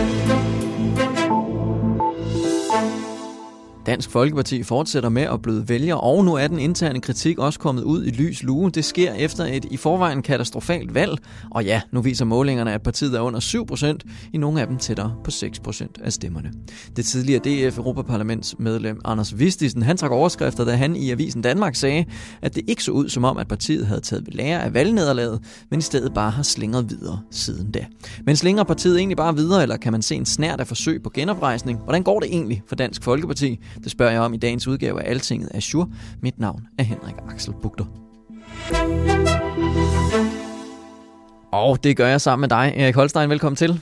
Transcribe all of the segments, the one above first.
Thank you. Dansk Folkeparti fortsætter med at bløde vælger, og nu er den interne kritik også kommet ud i lys lue. Det sker efter et i forvejen katastrofalt valg, og ja, nu viser målingerne, at partiet er under 7%, i nogle af dem tættere på 6% af stemmerne. Det tidligere DF Europaparlamentsmedlem Anders Vistisen, han trak overskrifter, da han i Avisen Danmark sagde, at det ikke så ud som om, at partiet havde taget ved lære af valgnederlaget, men i stedet bare har slingret videre siden da. Men slinger partiet egentlig bare videre, eller kan man se en snært af forsøg på genoprejsning? Hvordan går det egentlig for Dansk Folkeparti? Det spørger jeg om i dagens udgave af Altinget Azure. Mit navn er Henrik Axel Bugter. Og det gør jeg sammen med dig, Erik Holstein. Velkommen til.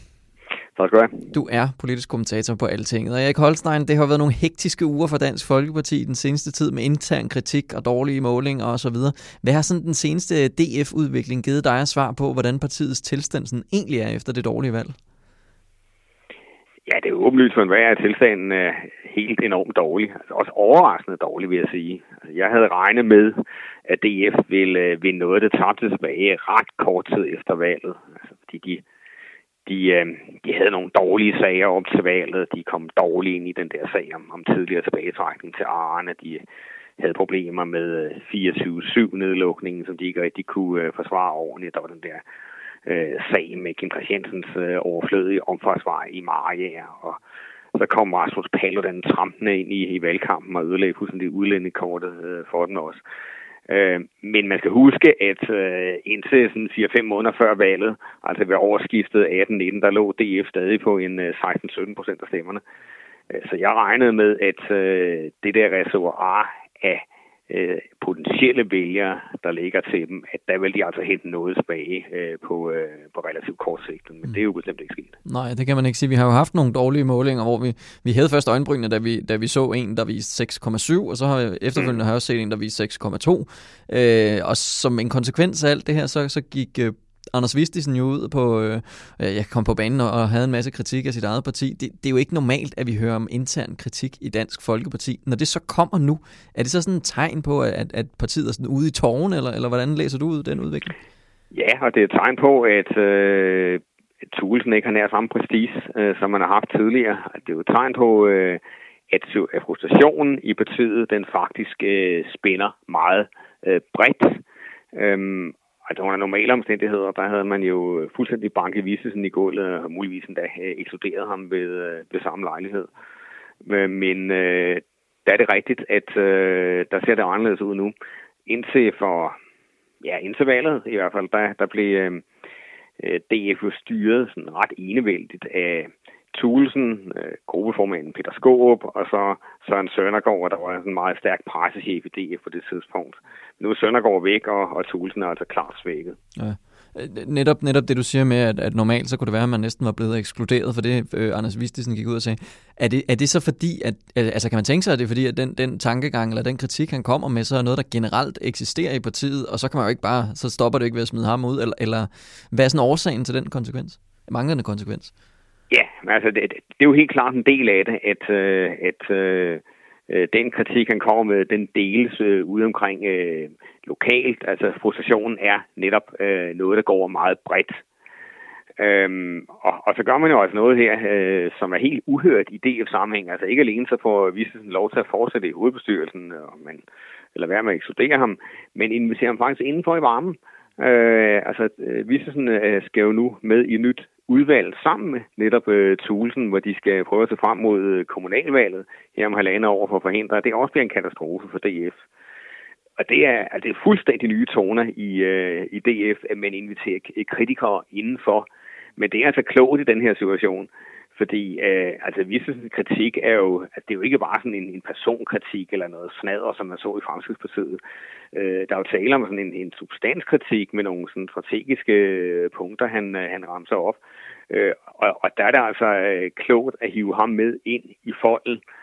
Tak skal du have. Du er politisk kommentator på Altinget. Og Erik Holstein, det har været nogle hektiske uger for Dansk Folkeparti den seneste tid med intern kritik og dårlige målinger osv. Hvad har sådan den seneste DF-udvikling givet dig svar på, hvordan partiets tilstand sådan egentlig er efter det dårlige valg? Ja, det er åbenlyst for enhver, at tilstanden er helt enormt dårlig. Altså også overraskende dårlig, vil jeg sige. Altså, jeg havde regnet med, at DF ville øh, vinde noget, der tabte tilbage ret kort tid efter valget. Altså, fordi de, de, øh, de havde nogle dårlige sager op til valget. De kom dårligt ind i den der sag om, om tidligere tilbagetrækning til Arne. De øh, havde problemer med 24-7-nedlukningen, som de ikke rigtig kunne forsvare ordentligt. Der var den der øh, sag med Kim Christiansens øh, overflødige omfartsvej i Mariager, og så kom Rasmus Paludan trampende ind i, i valgkampen og ødelagde fuldstændig udlændingekortet øh, for den også. Øh, men man skal huske, at øh, indtil sådan 4-5 måneder før valget, altså ved overskiftet 18-19, der lå DF stadig på en øh, 16-17 procent af stemmerne. Øh, så jeg regnede med, at øh, det der reservoir af øh, potentielle vælgere, der ligger til dem, at der vil de altså hente noget tilbage øh, på, øh, på relativt kort sigt. Men mm. det er jo bestemt ikke sket. Nej, det kan man ikke sige. Vi har jo haft nogle dårlige målinger, hvor vi, vi havde først øjenbrynene, da vi, da vi så en, der viste 6,7, og så har vi efterfølgende mm. har jeg også set en, der viste 6,2. Øh, og som en konsekvens af alt det her, så, så gik øh, Anders Vistisen jo ud på, øh, jeg kom på banen og, og havde en masse kritik af sit eget parti. Det, det er jo ikke normalt, at vi hører om intern kritik i Dansk Folkeparti. Når det så kommer nu, er det så sådan et tegn på, at, at partiet er sådan ude i tårne, eller, eller hvordan læser du ud den udvikling? Ja, og det er et tegn på, at øh, Thulesen ikke har nær samme prestige, øh, som man har haft tidligere. Det er jo et tegn på, øh, at frustrationen i partiet, den faktisk øh, spænder meget øh, bredt. Øhm, Altså under normale omstændigheder, der havde man jo fuldstændig banket Vissesen i gulvet, og muligvis endda øh, eksploderet ham ved, øh, ved samme lejlighed. Øh, men øh, der er det rigtigt, at øh, der ser det anderledes ud nu. Indtil for, ja, indtil valget i hvert fald, der, der blev øh, DF jo styret sådan ret enevældigt af Thulesen, øh, gruppeformanden Peter Skåb, og så Søren Søndergaard, der var en meget stærk pressechef i DF på det tidspunkt. Nu er Søndergaard væk, og, og Thulesen er altså klart svækket. Ja. Øh, netop, netop det, du siger med, at, at normalt så kunne det være, at man næsten var blevet ekskluderet for det, øh, Anders Vistisen gik ud og sagde. Er det, er det så fordi, at, altså kan man tænke sig, at det er fordi, at den, den tankegang eller den kritik, han kommer med, så er noget, der generelt eksisterer i partiet, og så kan man jo ikke bare, så stopper det ikke ved at smide ham ud, eller, eller hvad er sådan årsagen til den konsekvens? Manglende konsekvens? Ja, altså det, det er jo helt klart en del af det, at, øh, at øh, øh, den kritik, han kommer med, den deles øh, ude omkring øh, lokalt. Altså frustrationen er netop øh, noget, der går meget bredt. Øhm, og, og så gør man jo også noget her, øh, som er helt uhørt i DF-sammenhæng. Altså ikke alene så får Vistesen lov til at fortsætte i hovedbestyrelsen, øh, og man, eller være med at ham, men invitere ham faktisk indenfor i varmen. Øh, altså, øh, Vistesen øh, skal jo nu med i nyt udvalg sammen med netop øh, Tulsen, hvor de skal prøve at se frem mod øh, kommunalvalget her om halvandet år for at forhindre, at det også bliver en katastrofe for DF. Og det er, altså, det er fuldstændig nye toner i, øh, i DF, at man inviterer kritikere indenfor. Men det er altså klogt i den her situation, fordi øh, altså, Vissens kritik er jo, at det er jo ikke bare sådan en, en personkritik eller noget snader, som man så i Fremskridspartiet. Øh, der er jo tale om sådan en, en substanskritik med nogle sådan strategiske øh, punkter, han, øh, han ramser op. Øh, og, og der er det altså øh, klogt at hive ham med ind i folden, øh,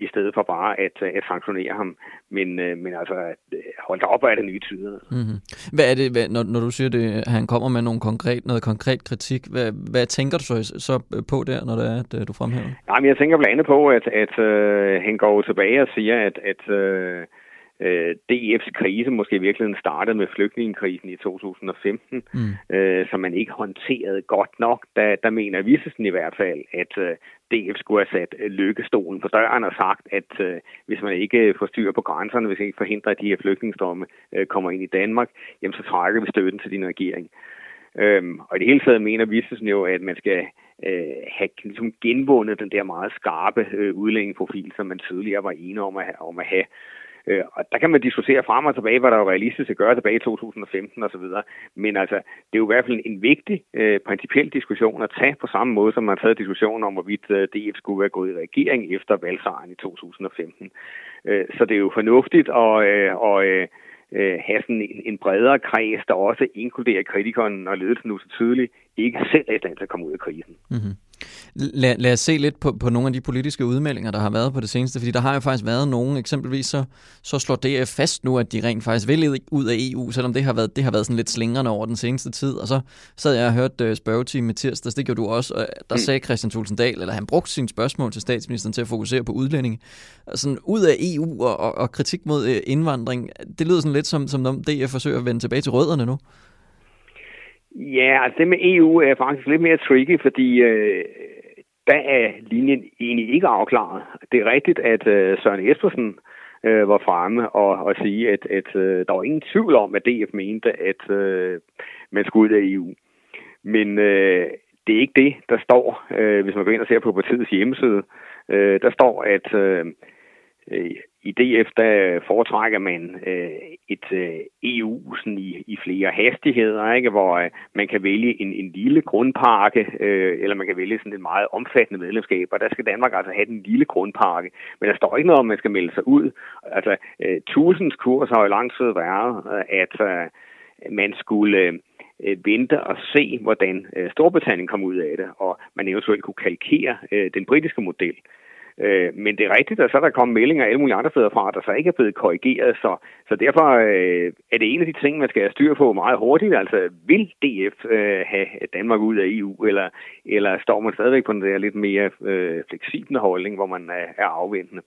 i stedet for bare at, at sanktionere ham. Men, øh, men altså, øh, hold da op af det nye tider. Mm-hmm. Hvad er det, hvad, når, når du siger, det, han kommer med nogle konkret, noget konkret kritik, hvad, hvad tænker du så, så på der, når det er, at du fremhæver? Nej, men jeg tænker blandt andet på, at, at øh, han går tilbage og siger, at, at øh, øh, DF's krise måske i virkeligheden startede med flygtningekrisen i 2015, mm. øh, som man ikke håndterede godt nok. Der, der mener Vissesen i hvert fald, at øh, DF skulle have sat øh, lykkestolen på døren og sagt, at øh, hvis man ikke får styr på grænserne, hvis man ikke forhindrer, at de her flygtningestrømme øh, kommer ind i Danmark, jamen så trækker vi støtten til din regering. Øhm, og i det hele taget mener Vissesen jo, at man skal øh, have ligesom genvundet den der meget skarpe øh, udlændingeprofil, som man tidligere var enige om at, om at have. Øh, og der kan man diskutere frem og tilbage, hvad der er realistisk at gøre tilbage i 2015 osv. Men altså, det er jo i hvert fald en vigtig øh, principiel diskussion at tage på samme måde, som man har taget diskussionen om, hvorvidt øh, DF skulle være gået i regering efter valgsejren i 2015. Øh, så det er jo fornuftigt at, øh, og, øh, øh, have sådan en, en bredere kreds, der også inkluderer kritikeren, og ledelsen nu så tydeligt ikke selv er i stand til at komme ud af krisen. Mm-hmm. Lad, lad os se lidt på, på nogle af de politiske udmeldinger, der har været på det seneste, fordi der har jo faktisk været nogen, eksempelvis så, så slår DF fast nu, at de rent faktisk vil ud af EU, selvom det har været, det har været sådan lidt slingrende over den seneste tid, og så sad jeg og hørte uh, spørgetime med tirsdags, det gjorde du også, og der mm. sagde Christian Thulsen Dahl, eller han brugte sine spørgsmål til statsministeren til at fokusere på udlændinge, sådan ud af EU og, og, og kritik mod uh, indvandring, det lyder sådan lidt som, som om DF forsøger at vende tilbage til rødderne nu. Ja, altså det med EU er faktisk lidt mere tricky, fordi øh, der er linjen egentlig ikke afklaret. Det er rigtigt, at øh, Søren Espersen øh, var fremme og, og sige, at, at øh, der var ingen tvivl om, at DF mente, at øh, man skulle ud af EU. Men øh, det er ikke det, der står, øh, hvis man går ind og ser på partiets hjemmeside. Øh, der står, at øh, i DF, der foretrækker man øh, et øh, EU sådan i, i flere hastigheder, ikke? hvor øh, man kan vælge en, en lille grundpakke, øh, eller man kan vælge sådan et meget omfattende medlemskab, og der skal Danmark altså have den lille grundpakke. Men der står ikke noget om, at man skal melde sig ud. Altså, øh, tusindens kurs har jo lang tid været, øh, at øh, man skulle... Øh, vente og se, hvordan øh, Storbritannien kom ud af det, og man eventuelt kunne kalkere øh, den britiske model. Øh, men det er rigtigt, at så er der kommet meldinger alle mulige andre steder fra, der så ikke er blevet korrigeret. Så, så derfor øh, er det en af de ting, man skal have styr på meget hurtigt. Altså, vil DF øh, have Danmark ud af EU, eller, eller står man stadigvæk på den der lidt mere øh, fleksible holdning, hvor man er, er afventende?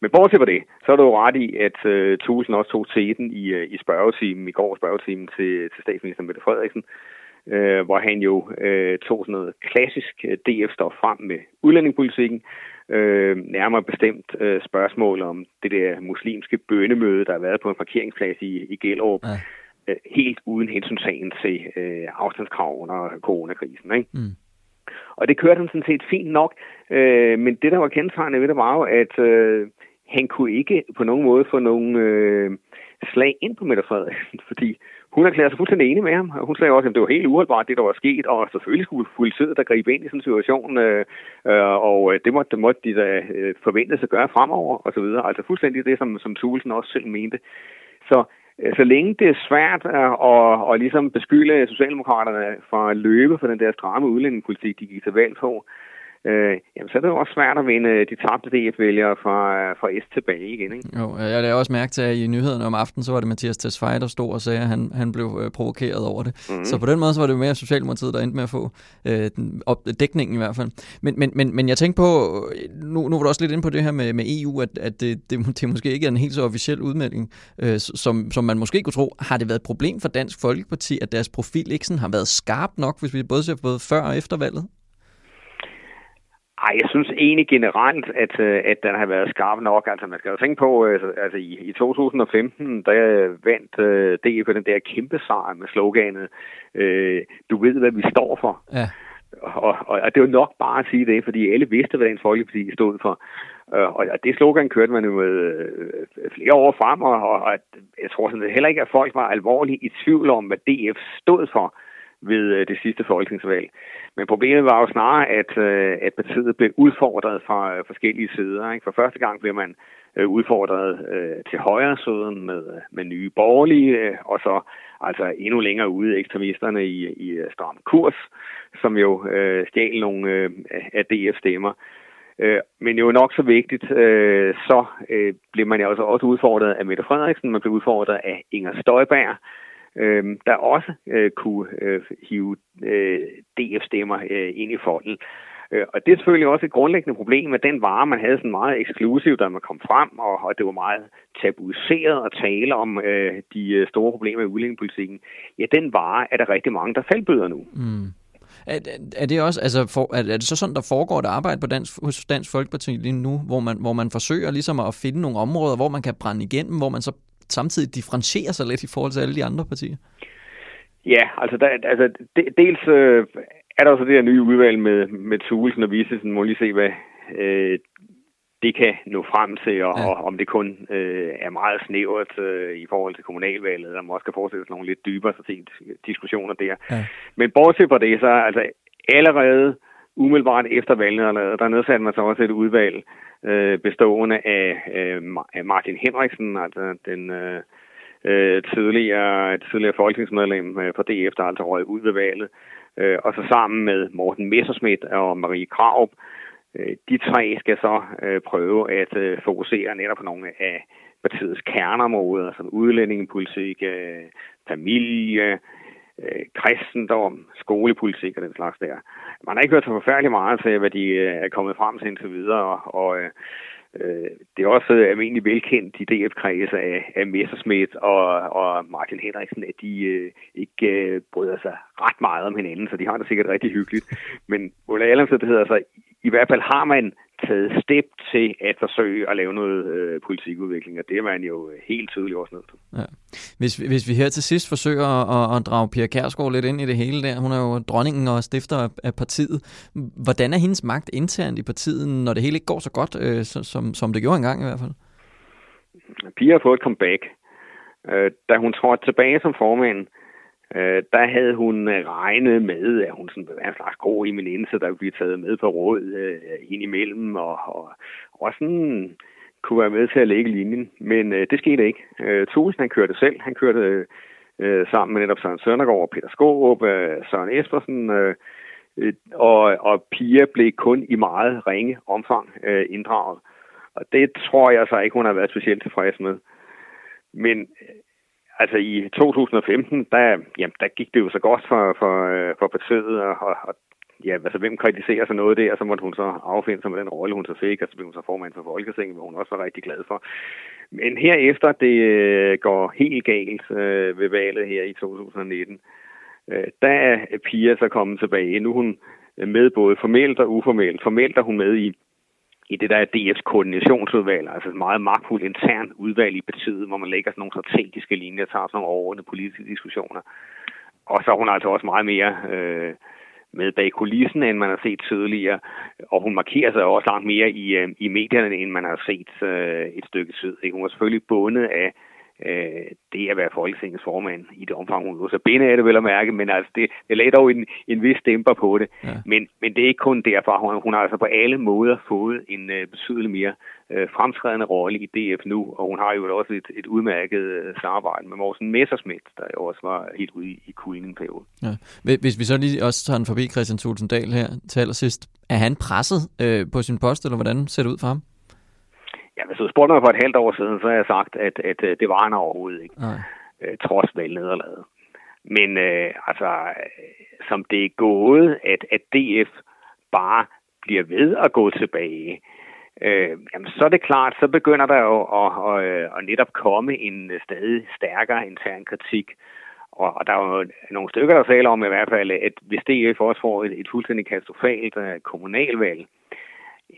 Men bortset fra det, så er du jo ret i, at øh, Tusen også tog teten i, øh, i spørgetimen, i går spørgetimen til, til statsminister Mette Frederiksen, øh, hvor han jo øh, tog sådan noget klassisk øh, DF-stof frem med udlændingepolitikken, Øh, nærmere bestemt øh, spørgsmål om det der muslimske bønemøde, der har været på en parkeringsplads i, i Gellerup. Ja. Øh, helt uden hensyntagen til øh, afstandskrav under coronakrisen. Ikke? Mm. Og det kørte han sådan set fint nok, øh, men det, der var kendetegnende ved det, var jo, at øh, han kunne ikke på nogen måde få nogen øh, slag ind på Mette Frederiksen, fordi hun erklærede sig fuldstændig enig med ham. Hun sagde også, at det var helt uholdbart, det der var sket, og selvfølgelig skulle politiet der gribe ind i sådan en situation, øh, øh, og øh, det måtte, det måtte de da øh, forvente sig at gøre fremover, og så videre. Altså fuldstændig det, som, som Thulesen også selv mente. Så øh, så længe det er svært at, at, at ligesom beskylde Socialdemokraterne for at løbe for den der stramme udlændingepolitik, de gik til valg på, øh, jamen, så er det jo også svært at vinde de tabte DF-vælgere fra, fra S tilbage igen. Ikke? Jo, jeg lavede også mærke til, at i nyhederne om aftenen, så var det Mathias Tesfaye, der stod og sagde, at han, han blev øh, provokeret over det. Mm-hmm. Så på den måde, så var det mere Socialdemokratiet, der endte med at få øh, den, op, dækningen i hvert fald. Men, men, men, men jeg tænkte på, nu, nu var du også lidt inde på det her med, med EU, at, at det, det, det måske ikke er en helt så officiel udmelding, øh, som, som man måske kunne tro. Har det været et problem for Dansk Folkeparti, at deres profil ikke sådan har været skarp nok, hvis vi både ser både før og efter valget? Ej, jeg synes egentlig generelt, at, øh, at den har været skarp nok. Altså, man skal jo tænke på, øh, altså, i, i 2015, der vandt uh, DF den der kæmpe sejr med sloganet, uh, du ved, hvad vi står for. Ja. Og, og, og det var nok bare at sige det, fordi alle vidste, hvad den Folkeparti stod for. Uh, og det slogan kørte man jo med flere år frem, og, og, og jeg tror sådan, heller ikke, at folk var alvorligt i tvivl om, hvad DF stod for ved øh, det sidste folketingsvalg. Men problemet var jo snarere, at, øh, at partiet blev udfordret fra øh, forskellige sider. Ikke? For første gang blev man udfordret til højre siden med, med nye borgerlige, og så altså endnu længere ude ekstremisterne i, i stram kurs, som jo øh, stjal nogle øh, af DF-stemmer. Men jo nok så vigtigt, så blev man jo altså også udfordret af Mette Frederiksen, man blev udfordret af Inger Støjberg, øh, der også øh, kunne øh, hive øh, DF-stemmer øh, ind i folden. Øh, og det er selvfølgelig også et grundlæggende problem, at den vare, man havde sådan meget eksklusiv, da man kom frem, og, og det var meget tabuiseret at tale om øh, de øh, store problemer i udlændingepolitikken, ja, den vare er der rigtig mange, der faldbyder nu. Mm. Er, er det også, altså, for, er, er det så sådan, der foregår et arbejde på Dansk, hos Dansk Folkeparti lige nu, hvor man, hvor man forsøger ligesom at finde nogle områder, hvor man kan brænde igennem, hvor man så samtidig differentierer sig lidt i forhold til alle de andre partier? Ja, altså, der, altså de, dels øh, er der også det her nye udvalg med, med Thulesen og Vissesen, må lige se, hvad øh, det kan nå frem til, og, ja. og om det kun øh, er meget snævert øh, i forhold til kommunalvalget, og måske forestille sig nogle lidt dybere diskussioner der. Ja. Men bortset fra det, så altså allerede umiddelbart efter valget, der nedsatte man så også et udvalg øh, bestående af, øh, Martin Henriksen, altså den øh, øh tidligere, tidligere folketingsmedlem øh, for DF, der altså røg ud ved valget, øh, og så sammen med Morten Messerschmidt og Marie Kraup, Øh, de tre skal så øh, prøve at øh, fokusere netop på nogle af partiets kerneområder, som udlændingepolitik, øh, familie, Øh, kristendom, skolepolitik og den slags der. Man har ikke hørt så forfærdeligt meget til, hvad de øh, er kommet frem til indtil videre, og, og Øh, øh det er også almindelig velkendt i DF-kredse af, af Messerschmidt og, og Martin Henriksen, at de øh, ikke øh, bryder sig ret meget om hinanden, så de har det sikkert rigtig hyggeligt. Men under alle omstændigheder, så i hvert fald har man taget step til at forsøge at lave noget øh, politikudvikling, og det er man jo helt tydeligt også nødt til. Ja. Hvis, hvis vi her til sidst forsøger at, at drage Pia Kærsgaard lidt ind i det hele der, hun er jo dronningen og stifter af partiet. Hvordan er hendes magt internt i partiet, når det hele ikke går så godt, øh, som, som det gjorde engang i hvert fald? Pia har fået et comeback. Øh, da hun trådte tilbage som formand, øh, Øh, der havde hun øh, regnet med, at hun sådan ville være en slags grå eminence, der ville blive taget med på råd øh, ind imellem, og, og, og sådan kunne være med til at lægge linjen. Men øh, det skete ikke. Øh, Thulesen, han kørte selv. Han kørte øh, sammen med netop Søren Søndergaard, Peter Skårup, øh, Søren Espersen, øh, øh, og, og Pia blev kun i meget ringe omfang øh, inddraget. Og det tror jeg så ikke, hun har været specielt tilfreds med. Men Altså i 2015, der, jamen, der gik det jo så godt for, for, øh, for partiet, og, og ja, altså hvem kritiserer så noget der, så måtte hun så affinde sig med den rolle, hun så fik, og så blev hun så formand for Folketinget, hvor hun også var rigtig glad for. Men herefter det øh, går helt galt øh, ved valget her i 2019, øh, der er Pia så kommet tilbage. Nu er hun med både formelt og uformelt. Formelt er hun med i i det der er DF's koordinationsudvalg, altså et meget magtfuldt intern udvalg i partiet, hvor man lægger sådan nogle strategiske linjer, tager sådan nogle overordnede politiske diskussioner. Og så er hun altså også meget mere øh, med bag kulissen, end man har set tidligere. Og hun markerer sig også langt mere i, øh, i medierne, end man har set øh, et stykke tid. Ikke? Hun er selvfølgelig bundet af øh, det at være Folketingets formand i det omfang, hun så binde af det vel at mærke, men altså det, det lagde dog en, en vis dæmper på det. Ja. Men, men det er ikke kun derfor, hun, hun har altså på alle måder fået en øh, betydelig mere øh, fremtrædende rolle i DF nu, og hun har jo også et, et udmærket øh, samarbejde med Morsen Messersmith, der jo også var helt ude i, i kulden periode. Ja. Hvis vi så lige også tager den forbi Christian Tulsendal her til allersidst, er han presset øh, på sin post, eller hvordan ser det ud for ham? Ja, hvis du spurgte mig for et halvt år siden, så har jeg sagt, at, at, at det var han overhovedet ikke. Nej. Øh, trods valgnederlaget. Men øh, altså, som det er gået, at, at DF bare bliver ved at gå tilbage, øh, jamen, så er det klart, så begynder der jo at, at, at, at netop komme en stadig stærkere intern kritik. Og, og der er jo nogle stykker, der taler om i hvert fald, at hvis DF også får et, et fuldstændig katastrofalt uh, kommunalvalg,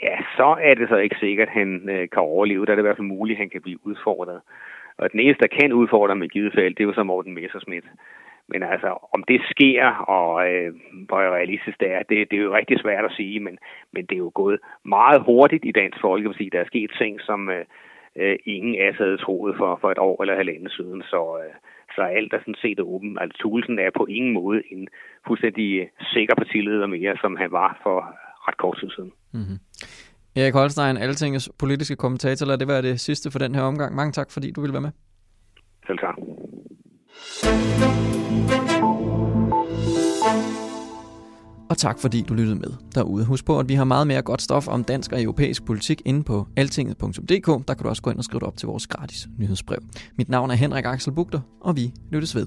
ja, så er det så ikke sikkert, at han øh, kan overleve. Der er det i hvert fald muligt, at han kan blive udfordret. Og den eneste, der kan udfordre med givet fald, det er jo så Morten Messersmith. Men altså, om det sker, og øh, hvor realistisk det er, det, det er jo rigtig svært at sige, men, men det er jo gået meget hurtigt i Dansk Folkeparti. Der er sket ting, som øh, øh ingen af os havde troet for, for et år eller halvandet siden, så, øh, Så alt er sådan set åbent. Altså Thulesen er på ingen måde en fuldstændig øh, sikker partileder mere, som han var for ret kort tid siden. Mm-hmm. Erik Holstein, Altingets politiske kommentator, lad det være det sidste for den her omgang. Mange tak, fordi du ville være med. Selv tak. Og tak fordi du lyttede med derude. Husk på, at vi har meget mere godt stof om dansk og europæisk politik inde på altinget.dk. Der kan du også gå ind og skrive dig op til vores gratis nyhedsbrev. Mit navn er Henrik Axel Bugter, og vi lyttes ved.